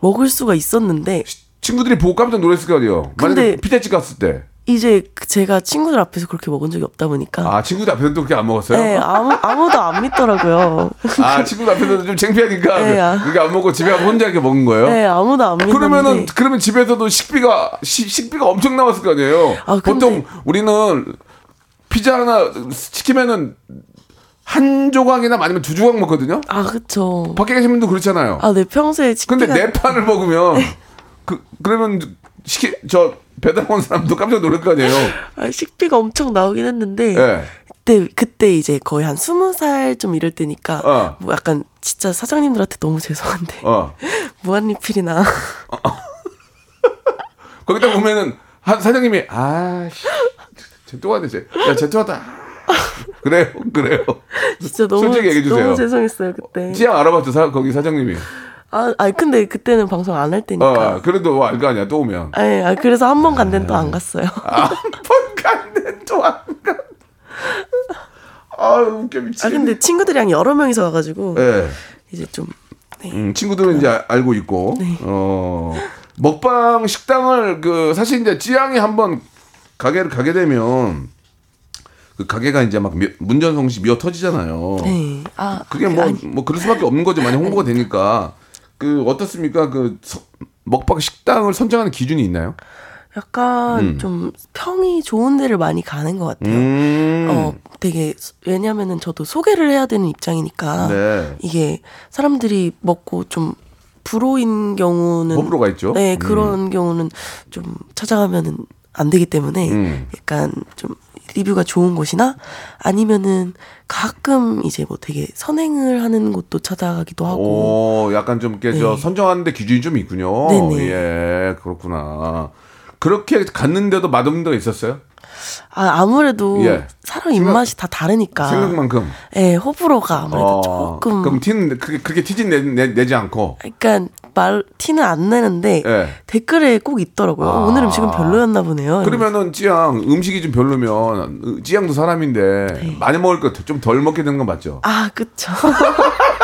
먹을 수가 있었는데 친구들이 보고 깜짝 놀랐을 거 아니에요. 만약에 근데- 피자집 갔을 때. 이제 그 제가 친구들 앞에서 그렇게 먹은 적이 없다 보니까 아, 친구들 앞에서도 그렇게 안 먹었어요? 네, 아무 아무도 안 믿더라고요. 아, 친구들 앞에서도 좀 창피하니까 네, 아. 그렇게 안 먹고 집에 가서 혼자 이렇게 먹은 거예요? 네, 아무도 안 믿는데. 그러면은 그러면 집에서도 식비가 시- 식비가 엄청 나왔을 거 아니에요. 아, 근데- 보통 우리는 피자 하나 시키면은 한 조각이나 아니면 두 조각 먹거든요. 아, 그쵸. 밖에 계신 분도 그렇잖아요. 아, 네, 평소에 근데 식비가 네 판을 먹으면 그 그러면 시키 저 배달 온 사람도 깜짝 놀랄 거 아니에요. 아, 식비가 엄청 나오긴 했는데 예. 그때 그때 이제 거의 한 스무 살 좀 이럴 때니까 어. 뭐 약간 진짜 사장님들한테 너무 죄송한데 어. 무한리필이나 거기다 보면은 한 사장님이 아씨 왔네 쟤. 야쟤또 왔다. 그래요 그래요. 진짜 너무 솔직히 얘기해 주세요. 너무 죄송했어요 그때. 찌양 알아봤죠 사, 거기 사장님이. 아, 아니 근데 그때는 방송 안할어 때니까. 그래도 알거 아니야 또 오면. 아니, 아, 그래서 한 번 간 데는 또 안 갔어요. 한번 갔네 또안 가. 아 웃겨 미치. 아 근데 친구들이랑 여러 명이서 가가지고 예. 이제 좀 네. 음, 친구들은 이제 아- 알고 있고 어 먹방 식당을 그 사실 이제 찌양이 한번 가게를 가게 되면 그 가게가 이제 막 미- 문전성시 미어 터지잖아요. 네. 아 그게 뭐 아니, 뭐 그럴 수밖에 없는 거죠. 많이 홍보가 되니까 그 어떻습니까? 그 서- 먹방 식당을 선정하는 기준이 있나요? 약간 음. 좀 평이 좋은 데를 많이 가는 것 같아요. 음. 어, 되게 왜냐면은 저도 소개를 해야 되는 입장이니까 네. 이게 사람들이 먹고 좀 불호인 경우는 호불호가 있죠. 네 음. 그런 경우는 좀 찾아가면은 안 되기 때문에 음. 약간 좀 리뷰가 좋은 곳이나 아니면은 가끔 이제 뭐 되게 선행을 하는 곳도 찾아가기도 하고 오, 약간 좀 이렇게 저 네. 선정하는데 기준이 좀 있군요. 네네. 예, 그렇구나. 그렇게 갔는데도 맛없는 데가 있었어요? 아 아무래도 예. 사람 입맛이 다 다르니까 생각만큼. 예 호불호가 아무래도 어, 조금 그럼 티는 그렇게, 그렇게 티진 내, 내, 내 지 않고. 그러니까 말 티는 안 내는데 예. 댓글에 꼭 있더라고요. 아. 오늘 음식은 별로였나 보네요. 그러면은 찌양 음식이 좀 별로면 으, 찌양도 사람인데 많이 먹을 거좀덜 먹게 되는 건 맞죠? 아 그쵸.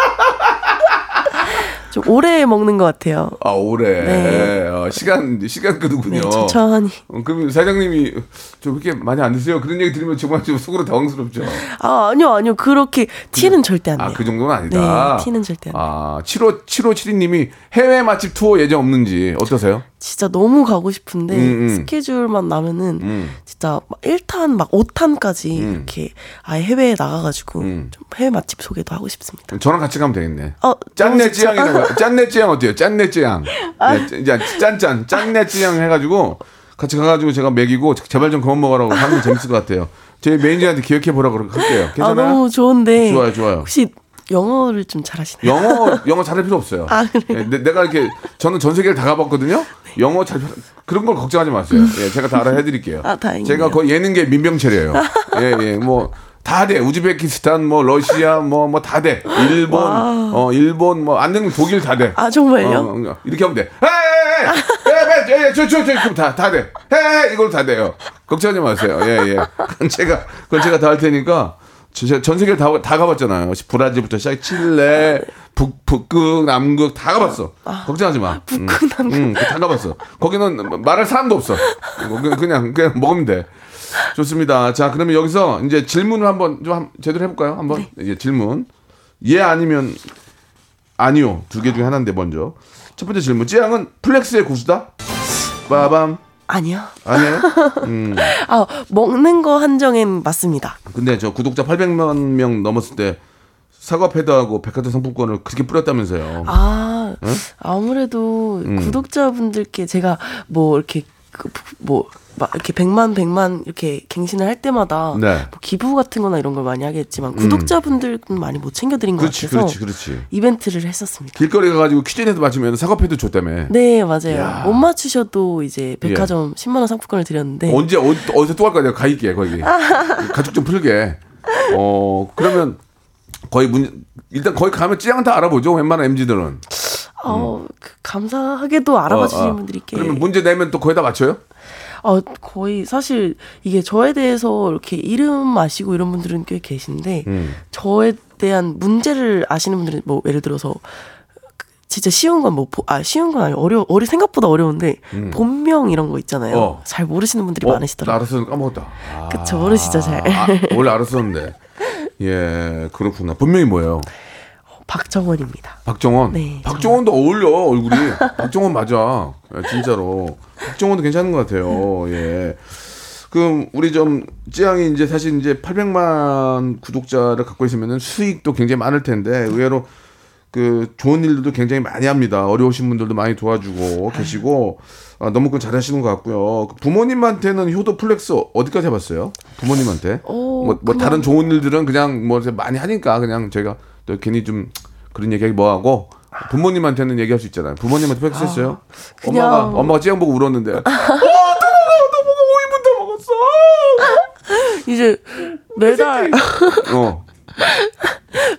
좀 오래 먹는 것 같아요. 아 오래 네. 어, 시간 시간 끄는군요. 네, 천천히. 어, 그럼 사장님이 좀 그렇게 많이 안 드세요? 그런 얘기 들으면 정말 좀 속으로 당황스럽죠. 아 아니요 아니요 그렇게 티는 절대 안. 아그 정도는 아니다. 네, 티는 절대 안 내요. 아 7호 7572님이 해외 맛집 투어 예정 없는지 어떠세요? 진짜 너무 가고 싶은데 음, 음. 스케줄만 나면은 음. 진짜 막 1탄 막 5탄까지 이렇게 아예 해외에 나가가지고 음. 좀 해외 맛집 소개도 하고 싶습니다. 저랑 같이 가면 되겠네. 어, 짠내. 찌양이라고 짠내 찌양 어때요? 짠내 찌양. 아. 네, 이제 짠짠 짠내 찌양 해가지고 같이 가가지고 제가 먹이고 제발 좀 그만 먹으라고 하면 재밌을 것 같아요. 제 매니저한테 기억해 보라고 할게요. 아 괜찮아요? 너무 좋은데. 좋아요, 좋아요. 혹시 영어를 좀 잘하시나요? 영어 영어 잘할 필요 없어요. 아, 그래요? 예, 내, 내가 이렇게 저는 전 세계를 다 가봤거든요. 영어 잘 그런 걸 걱정하지 마세요. 예, 제가 다 알아 해드릴게요. 아, 다행이네요. 제가 거의 예능계 민병철이에요. 예, 예, 뭐. 다 돼. 우즈베키스탄, 뭐, 러시아, 뭐, 뭐, 다 돼. 일본, 어, 일본, 뭐, 안 되면 독일 다 돼. 아 정말요? 어, 어, 이렇게 하면 돼. 헤이, 헤이, 헤이, 저, 저, 저, 그럼 다, 다 돼. 헤이, 이걸로 다 돼요. 걱정하지 마세요. 예, 예. 그건 제가, 그건 제가 다 할 테니까. 저- 전 세계를 다, 다 가봤잖아요. 브라질부터 시작, 칠레, 북, 북극, 남극 다 가봤어. 걱정하지 마. 북극, 남극. 응, 다 가봤어. 거기는 말할 사람도 없어. 그냥, 그냥, 그냥 먹으면 돼. 좋습니다. 자, 그러면 여기서 이제 질문을 한번 좀 한- 제대로 해볼까요? 한번? 예, 질문. 예, 아니면 아니요. 두 개 중에 하나인데 먼저. 첫 번째 질문. 쯔양은 flex의 고수다? 빠밤. 아니요. 아니에요? 음. 아 먹는 거 한정엔 맞습니다. 근데 저 구독자 800만 명 넘었을 때 사과 패드하고 백화점 상품권을 그렇게 뿌렸다면서요. 아 아무래도 음. 구독자분들께 제가 뭐 이렇게 그, 뭐. 막 이렇게 백만 백만 이렇게 갱신을 할 때마다 네. 음. 뭐 기부 같은 거나 이런 걸 많이 하겠지만 구독자분들은 많이 못 챙겨 드린 것 그렇지, 같아서 그렇지, 그렇지. 이벤트를 했었습니다. 길거리 가가지고 퀴즈에서 맞추면 사과 패드 줬다며. 네 맞아요. 야. 못 맞추셔도 이제 백화점 10만 원 상품권을 드렸는데 언제 어, 어디서 또 할 거야? 내가 가 있게 거기. 가족 좀 풀게. 어 그러면 거의 문 일단 거기 가면 찌양 다 알아보죠. 웬만한 MZ들은. 어, 그 감사하게도 알아봐 주시는 어, 어. 분들이 꽤 그러면 문제 내면 또 거의 다 맞춰요? 어, 거의 사실 이게 저에 대해서 이렇게 이름 아시고 이런 분들은 꽤 계신데 음. 저에 대한 문제를 아시는 분들은 뭐 예를 들어서 그 진짜 쉬운 건 뭐 아 쉬운 건 아니고 어려 어리 생각보다 어려운데 본명 이런 거 있잖아요. 음. 어. 잘 모르시는 분들이 나 많으시더라고요. 알았어 까먹었다. 아, 그쵸, 모르시죠, 잘. 아, 원래 알았었는데. 예 그렇구나. 본명이 뭐예요? 박정원입니다. 박정원. 네, 박정원도 어울려 얼굴이. 박정원 맞아. 예, 진짜로. 박정원도 괜찮은 것 같아요. 예. 그럼 우리 좀 쯔양이 이제 사실 이제 800만 구독자를 갖고 있으면은 수익도 굉장히 많을 텐데 의외로 그 좋은 일들도 굉장히 많이 합니다. 어려우신 분들도 많이 도와주고 계시고 아, 너무 그 잘하시는 것 같고요. 그 부모님한테는 효도 flex 어디까지 해봤어요? 부모님한테 오, 뭐, 뭐 다른 좋은 일들은 그냥 뭐 많이 하니까 그냥 저희가 또 괜히 좀 그런 얘기하기 뭐하고 부모님한테는 얘기할 수 있잖아요. 부모님한테 flex 했어요? 그냥- 엄마가 엄마가 쯔양 보고 울었는데 어, 또 먹어, 또 먹어, 5인분 더 먹었어. 이제 매달 어,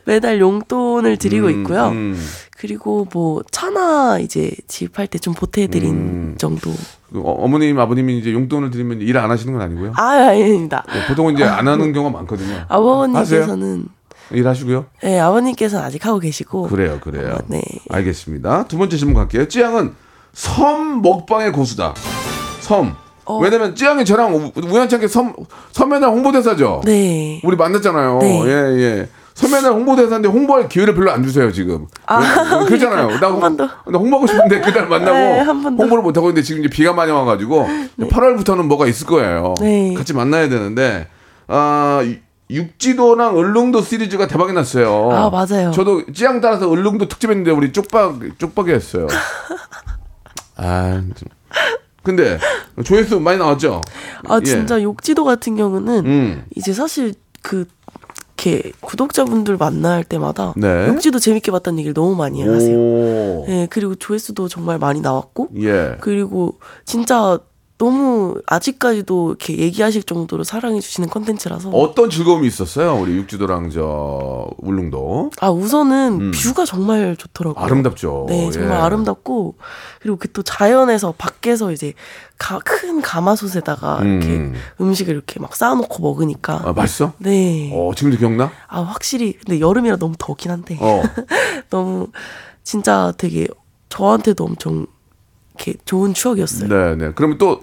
매달 용돈을 드리고 음, 있고요. 음. 그리고 뭐 차나 이제 집할 때 좀 보태드린 음. 정도. 그 어, 어머님, 아버님이 이제 용돈을 드리면 일 안 하시는 건 아니고요. 아 아닙니다. 예, 보통은 이제 안 하는 경우가 많거든요. 아버님께서는 일하시고요? 네, 아버님께서는 아직 하고 계시고 그래요, 그래요. 어, 네. 알겠습니다. 두 번째 질문 갈게요. 찌양은 섬 먹방의 고수다. 섬. 어. 왜냐면 찌양이 저랑 우- 우연찮게 섬 섬에날 홍보대사죠. 네. 우리 만났잖아요. 네. 예, 예. 섬에날 홍보대사인데 홍보할 기회를 별로 안 주세요 지금. 왜- 그렇잖아요. 나, 한 번도. 나 홍보하고 싶은데 그날 만나고 네. 홍보를 못 하고 있는데 지금 이제 비가 많이 와가지고 8월부터는 뭐가 있을 거예요. 네. 같이 만나야 되는데 아 유- 육지도랑 울릉도 시리즈가 대박이 났어요. 아, 맞아요. 저도 찌양 따라서 울릉도 특집했는데 우리 쪽박 쪽박이 했어요. 아, 좀. 근데 조회수 많이 나왔죠. 아 예. 진짜 욕지도 같은 경우는 음. 이제 사실 그 이렇게 구독자분들 만날 때마다 네. 욕지도 재밌게 봤다는 얘기를 너무 많이 하세요. 오. 네, 그리고 조회수도 정말 많이 나왔고 예. 그리고 진짜 너무 아직까지도 이렇게 얘기하실 정도로 사랑해 주시는 컨텐츠라서 어떤 즐거움이 있었어요? 우리 육지도랑 저 울릉도. 아 우선은 뷰가 정말 좋더라고요. 음. 아름답죠. 네, 정말 예. 아름답고 그리고 그 또 자연에서 밖에서 이제 가, 큰 가마솥에다가 이렇게 음. 음식을 이렇게 막 쌓아놓고 먹으니까 아, 맛있어? 네. 어, 지금도 기억나? 아 확실히 근데 여름이라 너무 덥긴 한데 어. 너무 진짜 되게 저한테도 엄청 게 좋은 추억이었어요. 네, 네. 그러면 또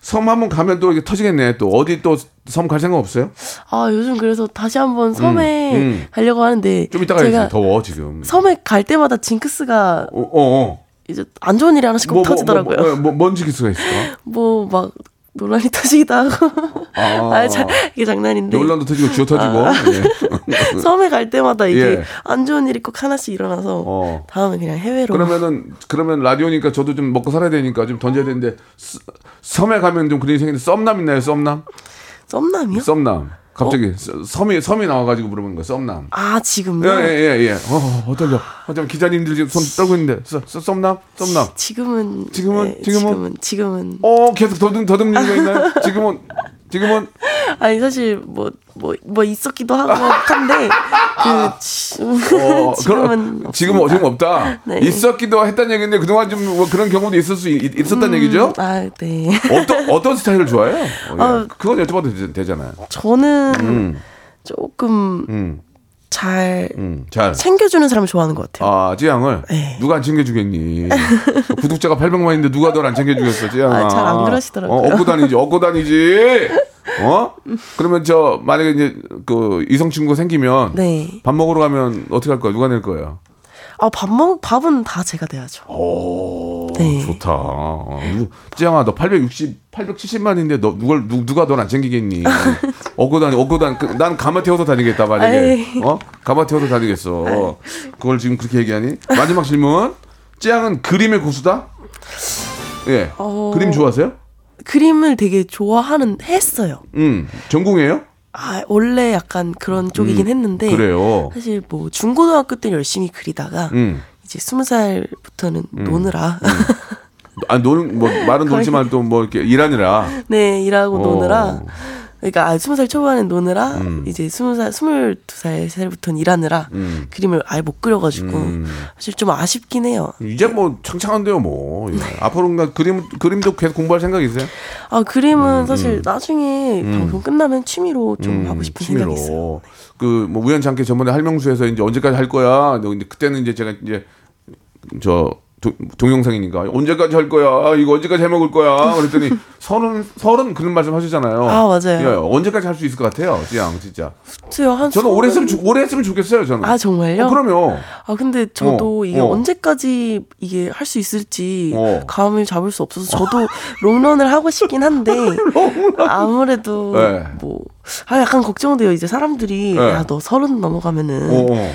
섬 한번 가면 또 이게 터지겠네. 또 어디 또 섬 갈 생각 없어요? 아 요즘 그래서 다시 한번 섬에 음. 가려고 하는데 좀 이따 가야지. 제가 더워 지금. 섬에 갈 때마다 징크스가 어, 어, 어. 이제 안 좋은 일이 하나씩 꼭 터지더라고요. 뭐, 뭐, 뭐, 뭔 지기수가 있을까? 뭐 막 논란이 터지기도 하고. 아. 아, 자, 이게 장난인데. 논란도 터지고 쥐어 터지고. 예. 섬에 갈 때마다 이게 예. 안 좋은 일이 꼭 하나씩 일어나서 어. 다음에 그냥 해외로. 그러면은 그러면 라디오니까 저도 좀 먹고 살아야 되니까 좀 던져야 되는데 스- 섬에 가면 좀 그런 생기는데 썸남 있나요? 썸남? 썸남이요? 썸남. 갑자기 서- 섬이 섬이 나와가지고 물어보는 거야. 썸남. 아 지금요? 예예예 예, 예. 어 어떨려? 어쩌면 기자님들 지금 손 떨고 있는데 써, 써, 썸남 썸남. 지금은 지금은? 네, 지금은? 지금은 지금은 어 계속 더듬 더듬는 거 있나요? 지금은 지금은 아니 사실 뭐 뭐 뭐 있었기도 하고 한데 그 지- 어, 지금은. 지금 없다. 네. 있었기도 했다는 얘기인데 그동안 좀 뭐 그런 경우도 있을 수 있, 있었다는 얘기죠? 아 네. 어떤 어떤 스타일을 좋아해요? 어, 예. 어. 그건 여쭤봐도 되, 되잖아요. 저는 음. 조금 음, 잘 음, 잘. 챙겨주는 사람을 좋아하는 것 같아요. 아, 찌양을 네. 누가 안 챙겨주겠니? 구독자가 800만인데 누가 널 안 챙겨주겠어, 찌양아. 아, 잘 안 그러시더라고요. 어, 업고 다니지, 업고 다니지. 어? 그러면 저 만약에 이제 그 이성 친구 생기면 네. 밥 먹으러 가면 어떻게 할 거야? 누가 낼 거야? 아 밥 먹 밥은 다 제가 내야죠. 오, 네. 좋다. 찌양아, 너 860, 870만인데 너 누굴 누, 누가 널안 챙기겠니? 업고 다니, 업고 다니. 그, 난 가마 태워서 다니겠다 만약에. 어? 가마 태워서 다니겠어. 그걸 지금 그렇게 얘기하니? 마지막 질문. 찌양은 그림의 고수다? 예. 어. 그림 좋아하세요? 그림을 되게 좋아하는 했어요. 음. 전공이에요? 아 원래 약간 그런 쪽이긴 했는데 음, 그래요. 사실 뭐 중고등학교 때 열심히 그리다가 음. 이제 스무 살부터는 노느라 아, 노는 뭐 말은 놀지만 또 뭐 이렇게 일하느라. 네 일하고 어. 노느라 그러니까 아, 스무 살 초반에 노느라 음. 이제 스무 살 스물두 살 살부터는 일하느라 음. 그림을 아예 못 그려가지고 음. 사실 좀 아쉽긴 해요. 이제 뭐 창창한데요, 뭐. 예. 앞으로 그림 그림도 계속 공부할 생각 있어요? 아 그림은 사실 나중에 방송 끝나면 취미로 좀 음, 하고 싶은 생각이 있어요. 취미로. 그뭐 우연찮게 저번에 할명수에서 이제 언제까지 할 거야. 근데 그때는 이제 제가 이제 저 도- 동영상이니까 언제까지 할 거야? 이거 언제까지 해 먹을 거야? 그랬더니 서른 서른 그런 말씀 하시잖아요. 아, 맞아요. 예, 언제까지 할 수 있을 것 같아요, 지양 진짜. 글쎄요, 한 저는 오래 했으면 좋- 오래 했으면 좋겠어요, 저는. 아 정말요? 어, 그럼요. 아 근데 저도 어, 이게 어. 언제까지 이게 할 수 있을지 어. 감을 잡을 수 없어서 저도 롱런을 하고 싶긴 한데 아무래도 네. 뭐 아 약간 걱정돼요 이제 사람들이 네. 야너 서른 넘어가면은 어, 어.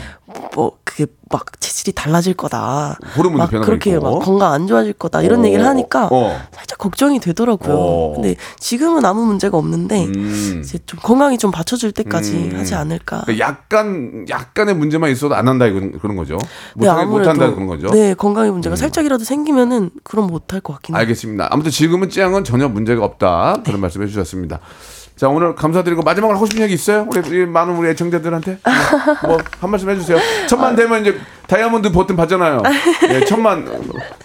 뭐 그게 막 체질이 달라질 거다 막 그렇게 있고. 막 건강 안 좋아질 거다 이런 어, 얘기를 하니까 어. 살짝 걱정이 되더라고요 어. 근데 지금은 아무 문제가 없는데 음. 이제 좀 건강이 좀 받쳐줄 때까지 음. 하지 않을까 그러니까 약간 약간의 문제만 있어도 안 한다 이런 그런 거죠. 네, 못하게 아무래도 못한다 그런 거죠. 음. 네, 건강에 문제가 살짝이라도 생기면은 그럼 못할 것 같긴 해요. 알겠습니다. 아무튼 지금은 찌양은 전혀 문제가 없다. 그런 말씀 해 주셨습니다. 자 오늘 감사드리고 마지막으로 하고 싶은 얘기 있어요? 우리, 많은 우리 애청자들한테 뭐 한 말씀 해주세요. 천만 되면 이제 다이아몬드 버튼 받잖아요. 예, 천만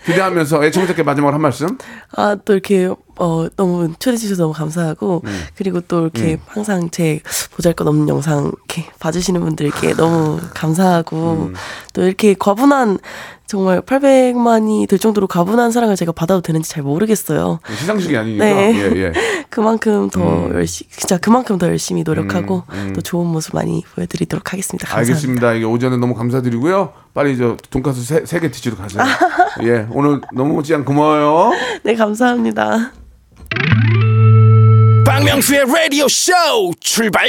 기대하면서 애청자께 마지막으로 한 말씀. 아, 또 이렇게, 어, 너무 초대해 주셔서 너무 감사하고, 음. 그리고 또 이렇게 항상 제 보잘 것 없는 영상 이렇게 봐주시는 분들께 너무 감사하고, 음. 또 이렇게 과분한, 정말 800만이 될 정도로 과분한 사랑을 제가 받아도 되는지 잘 모르겠어요. 시상식이 아니니까. 네. 예, 예. 그만큼 더 음. 열심히, 진짜 그만큼 더 열심히 노력하고, 또 좋은 모습 많이 보여드리도록 하겠습니다. 감사합니다. 알겠습니다. 이게 오전에 너무 감사드리고요. 빨리 저 돈가스 세, 세개 드시러 가세요. 예, 오늘 너무 찌양 고마워요. 네, 감사합니다. 박명수의 라디오 쇼 출발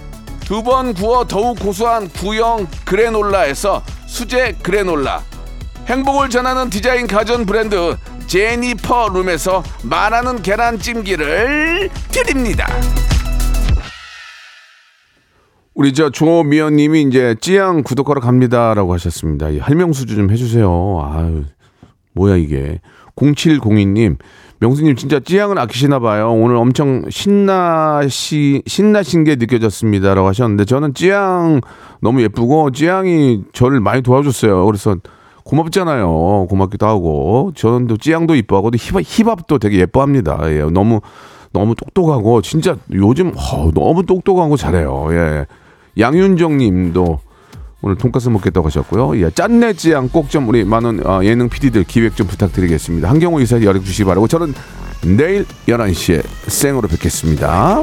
두 번 구워 더욱 고소한 구형 그래놀라에서 수제 그래놀라, 행복을 전하는 디자인 가전 브랜드 제니퍼 룸에서 말하는 계란찜기를 드립니다. 우리 저 조미연님이 이제 찌양 구독하러 갑니다라고 하셨습니다. 이 할명수주 좀 해주세요. 아유 뭐야 이게 0702님 명수님 진짜 찌양을 아끼시나 봐요. 오늘 엄청 신나시 신나신 게 느껴졌습니다라고 하셨는데 저는 찌양 너무 예쁘고 찌양이 저를 많이 도와줬어요. 그래서 고맙잖아요. 고맙기도 하고 저는 또 찌양도 이뻐하고 또 힙합, 힙합도 되게 예뻐합니다. 예, 너무 너무 똑똑하고 진짜 요즘 어, 너무 똑똑하고 잘해요. 예. 양윤정님도 오늘 돈가스 먹겠다고 하셨고요. 예, 짠내 찌양 꼭 좀 우리 많은 어, 예능 PD들 기획 좀 부탁드리겠습니다. 한경호 이사 연락 주시기 바라고 저는 내일 11시에 생으로 뵙겠습니다.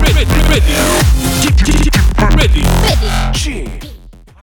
Ready, ready, ready.